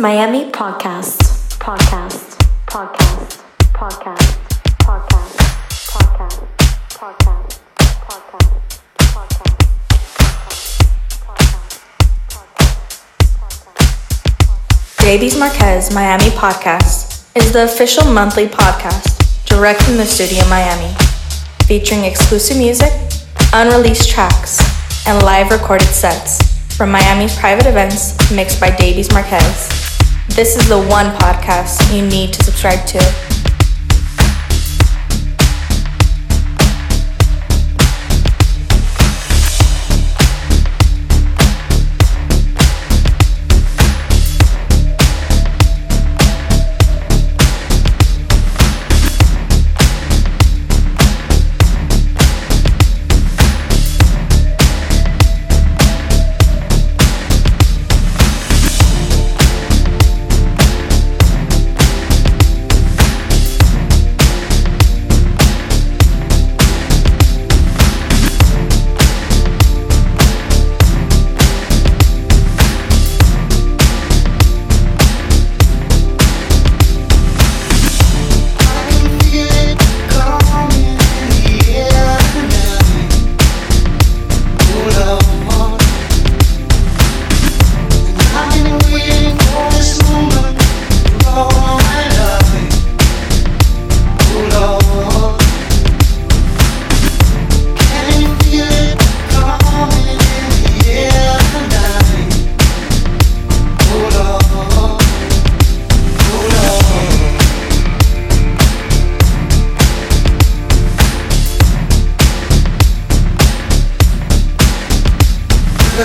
Miami Podcast, Podcast, Podcast, Podcast, Podcast, Podcast, Podcast, Podcast. Davies Marquez Miami Podcast is the official monthly podcast direct from the studio Miami, featuring exclusive music, unreleased tracks, and live recorded sets from Miami's private events mixed by Davies Marquez. This is the one podcast you need to subscribe to.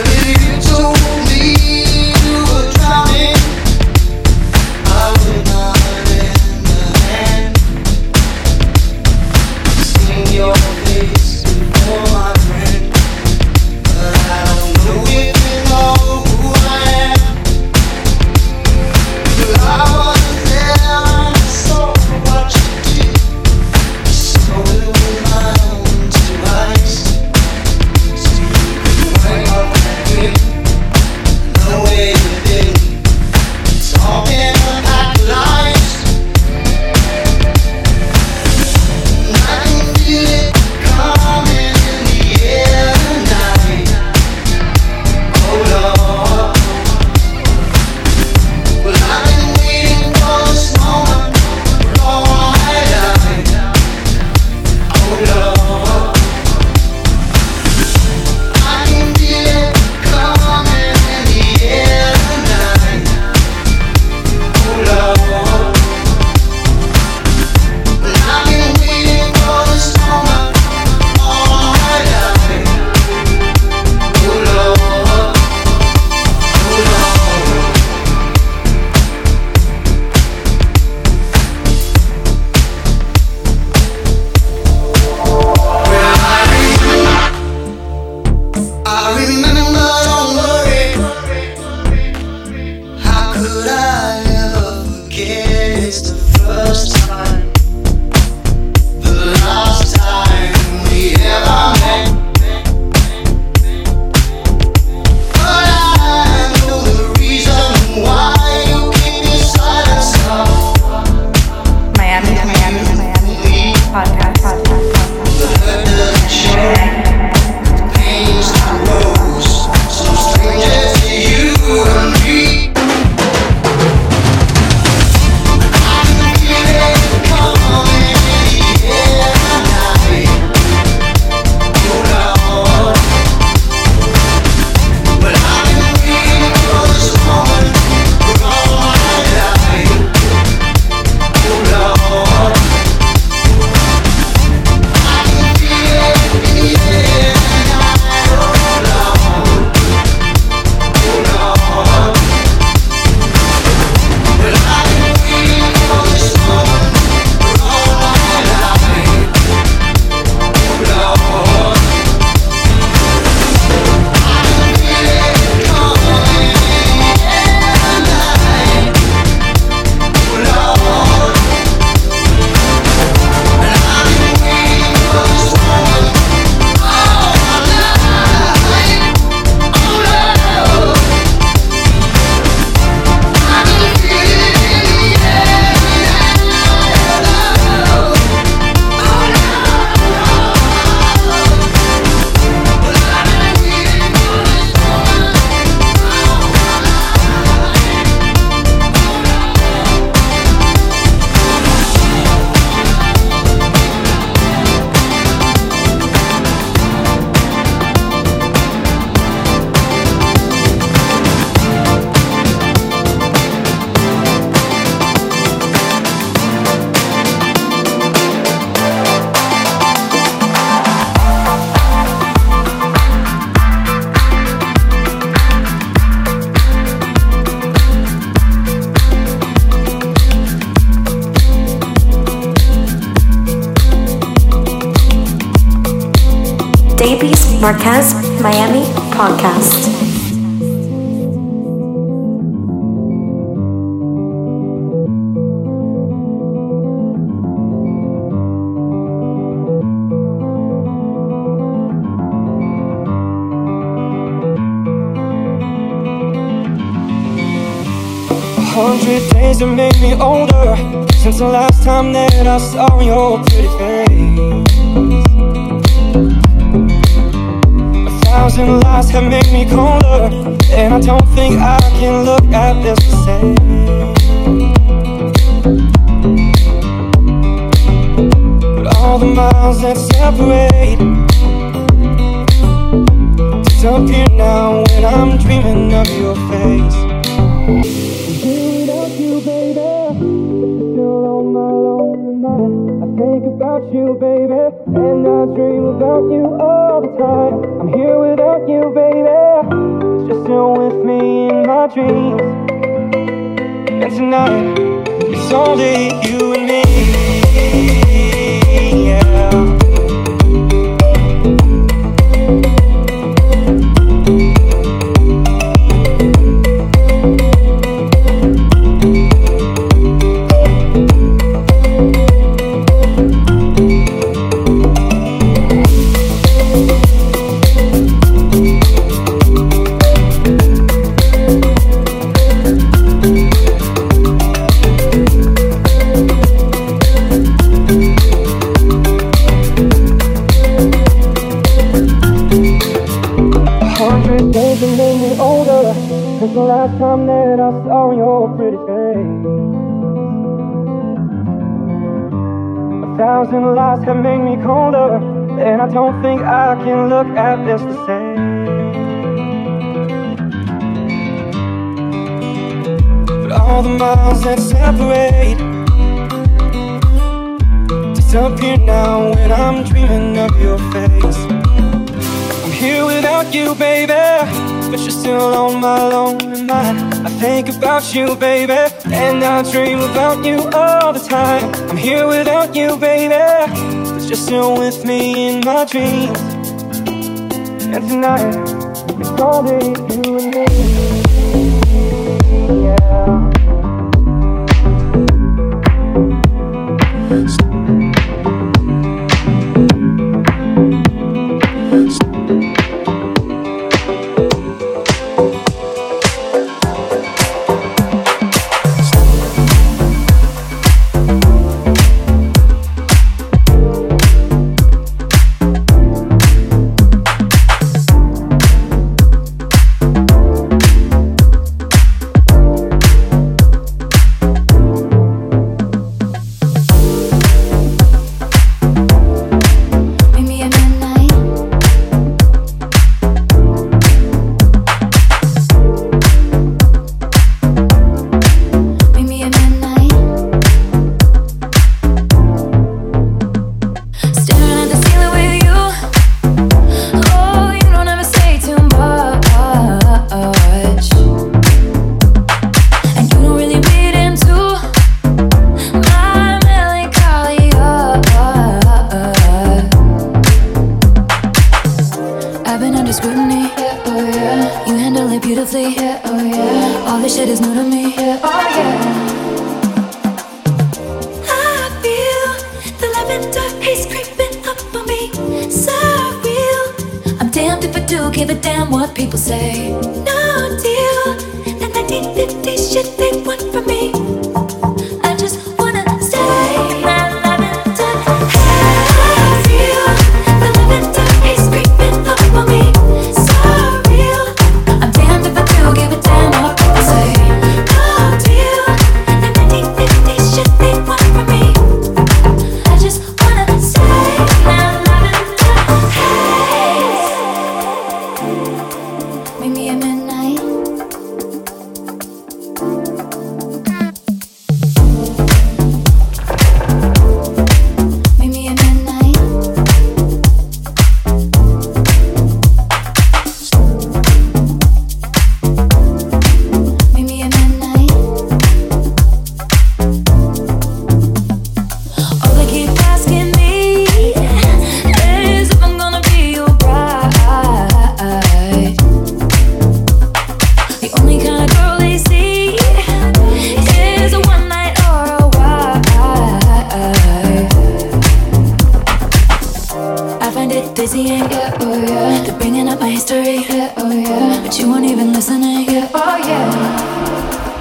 believe Marquez Miami Podcast. hundred days have made me older Since the last time that I saw your pretty face thousand lies have made me colder And I don't think I can look at this the same But all the miles that separate Disappear now when I'm dreaming of your face without you, baby. Still on my lonely mind. I think about you, baby, and I dream about you all the time. I'm here without you, baby. Just still with me in my dreams. And tonight, it's only you lies have made me colder And I don't think I can look at this the same. But all the miles that separate Disappear now when I'm dreaming of your face. I'm here without you, baby, but you're still on my lonely mind. I think about you, baby, and I dream about you all the time. I'm here without you, baby, but you're still with me in my dreams. And tonight, it's all only you and me. Yeah. lazy ain't yeah, oh yeah. They're bringing up my history, yeah, oh yeah. But you won't even listening, yeah, oh yeah.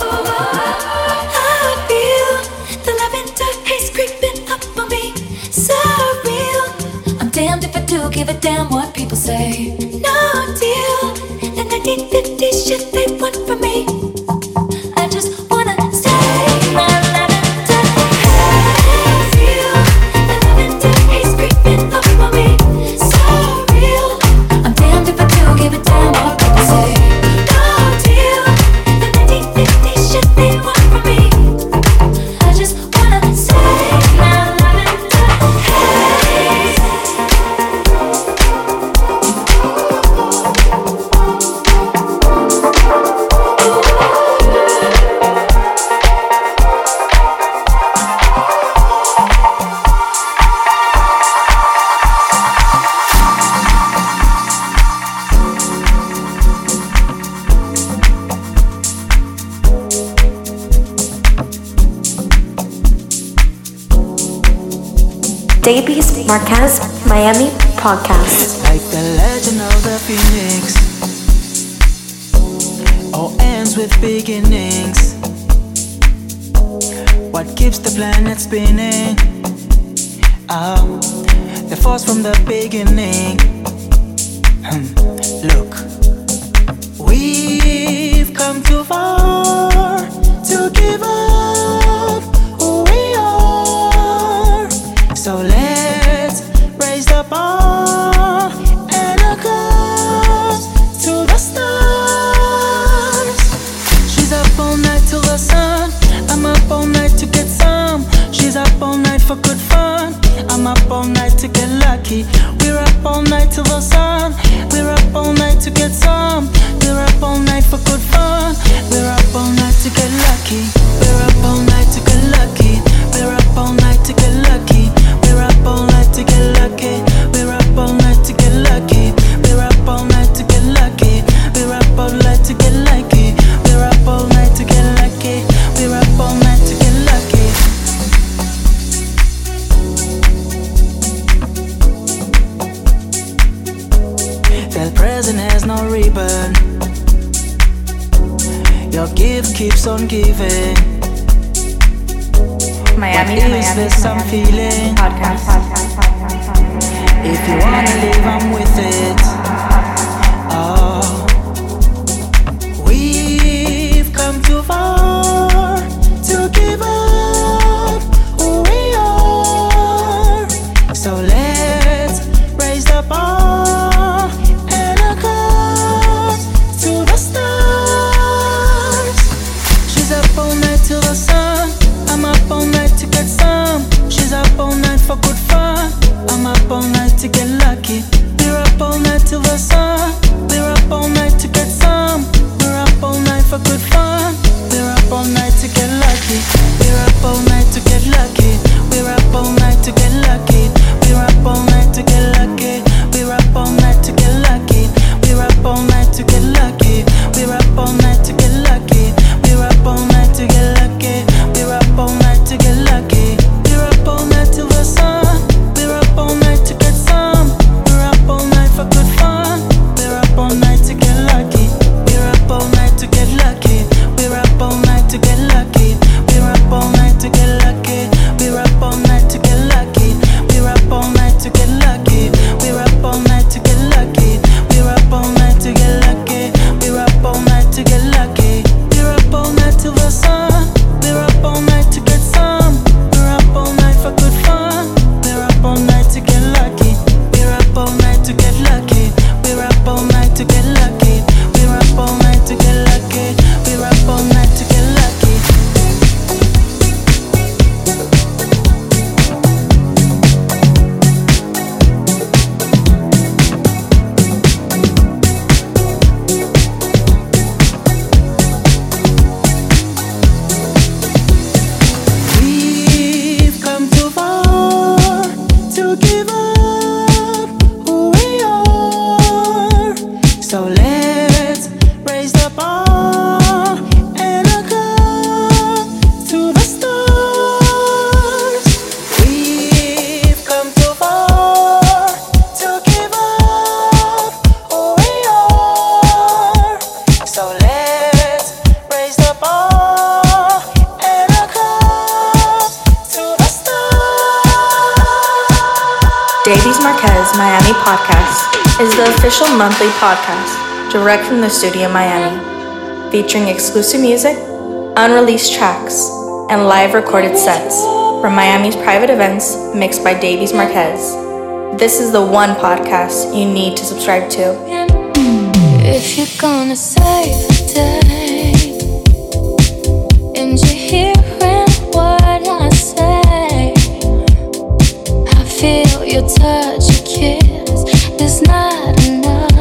Oh, I feel the lavender haze creeping up on me, so real. I'm damned if I do give a damn what people say. No deal, the 1950s shit they want from me. podcast. Studio Miami, featuring exclusive music, unreleased tracks, and live recorded sets from Miami's private events mixed by Davies Marquez. This is the one podcast you need to subscribe to. If you're gonna save the day, say, your touch, your kiss is not enough.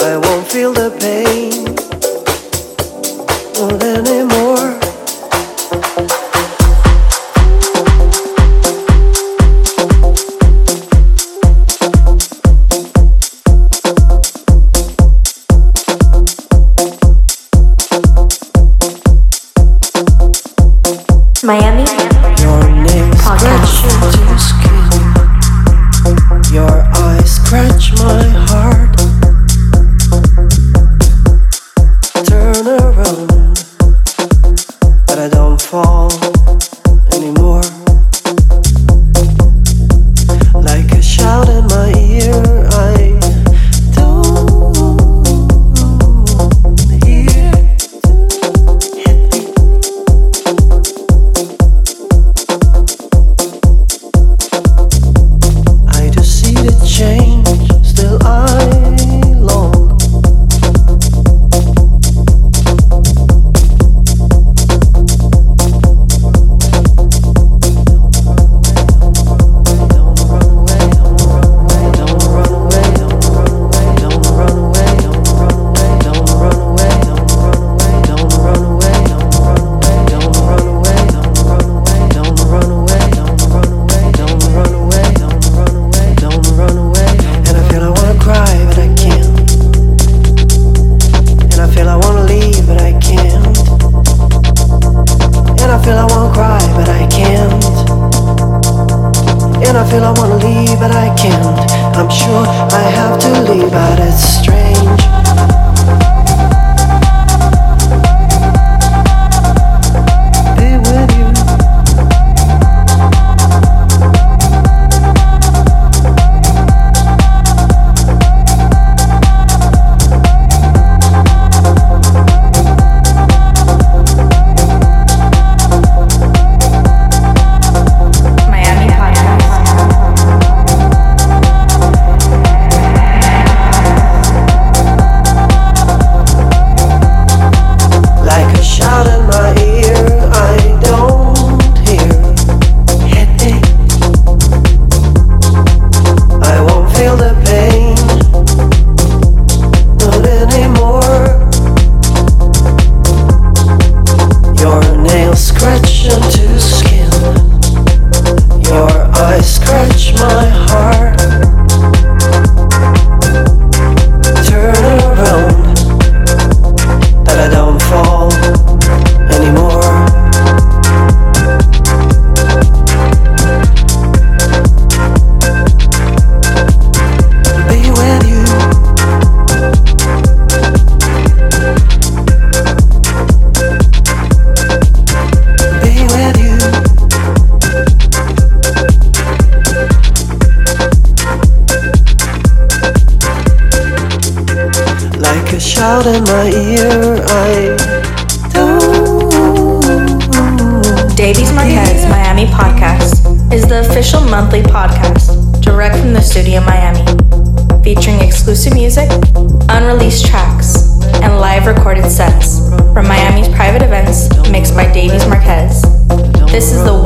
I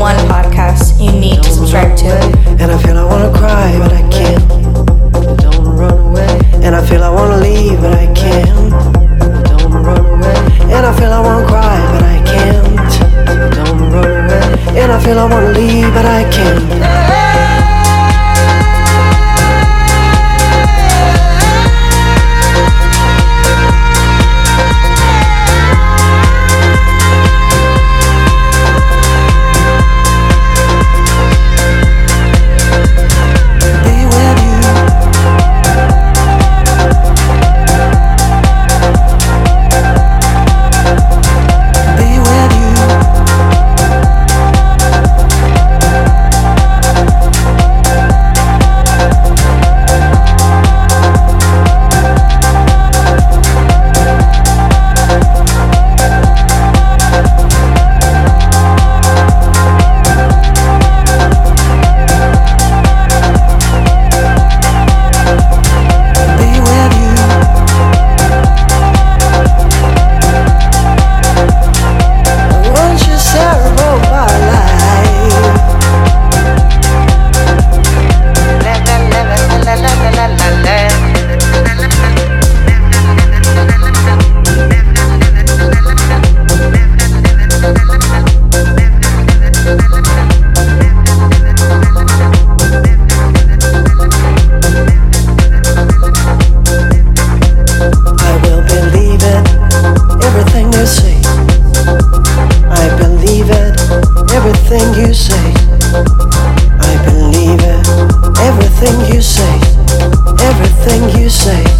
one podcast you need to subscribe to. And I feel I wanna cry, but I can't. Don't run away. And I feel I wanna leave, but I can't. Don't run away. And I feel I wanna cry, but I can't. Don't run away. And I feel I wanna leave, but I can't. you say.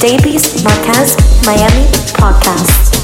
Davies Marquez Miami Podcast.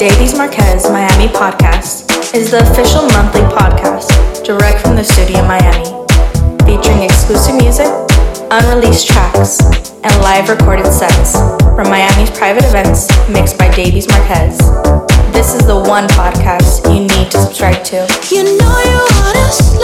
Davies Marquez Miami Podcast is the official monthly podcast direct from the studio Miami, featuring exclusive music, unreleased tracks, and live recorded sets from Miami's private events mixed by Davies Marquez. This is the one podcast you need to subscribe to. You know you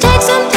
takes some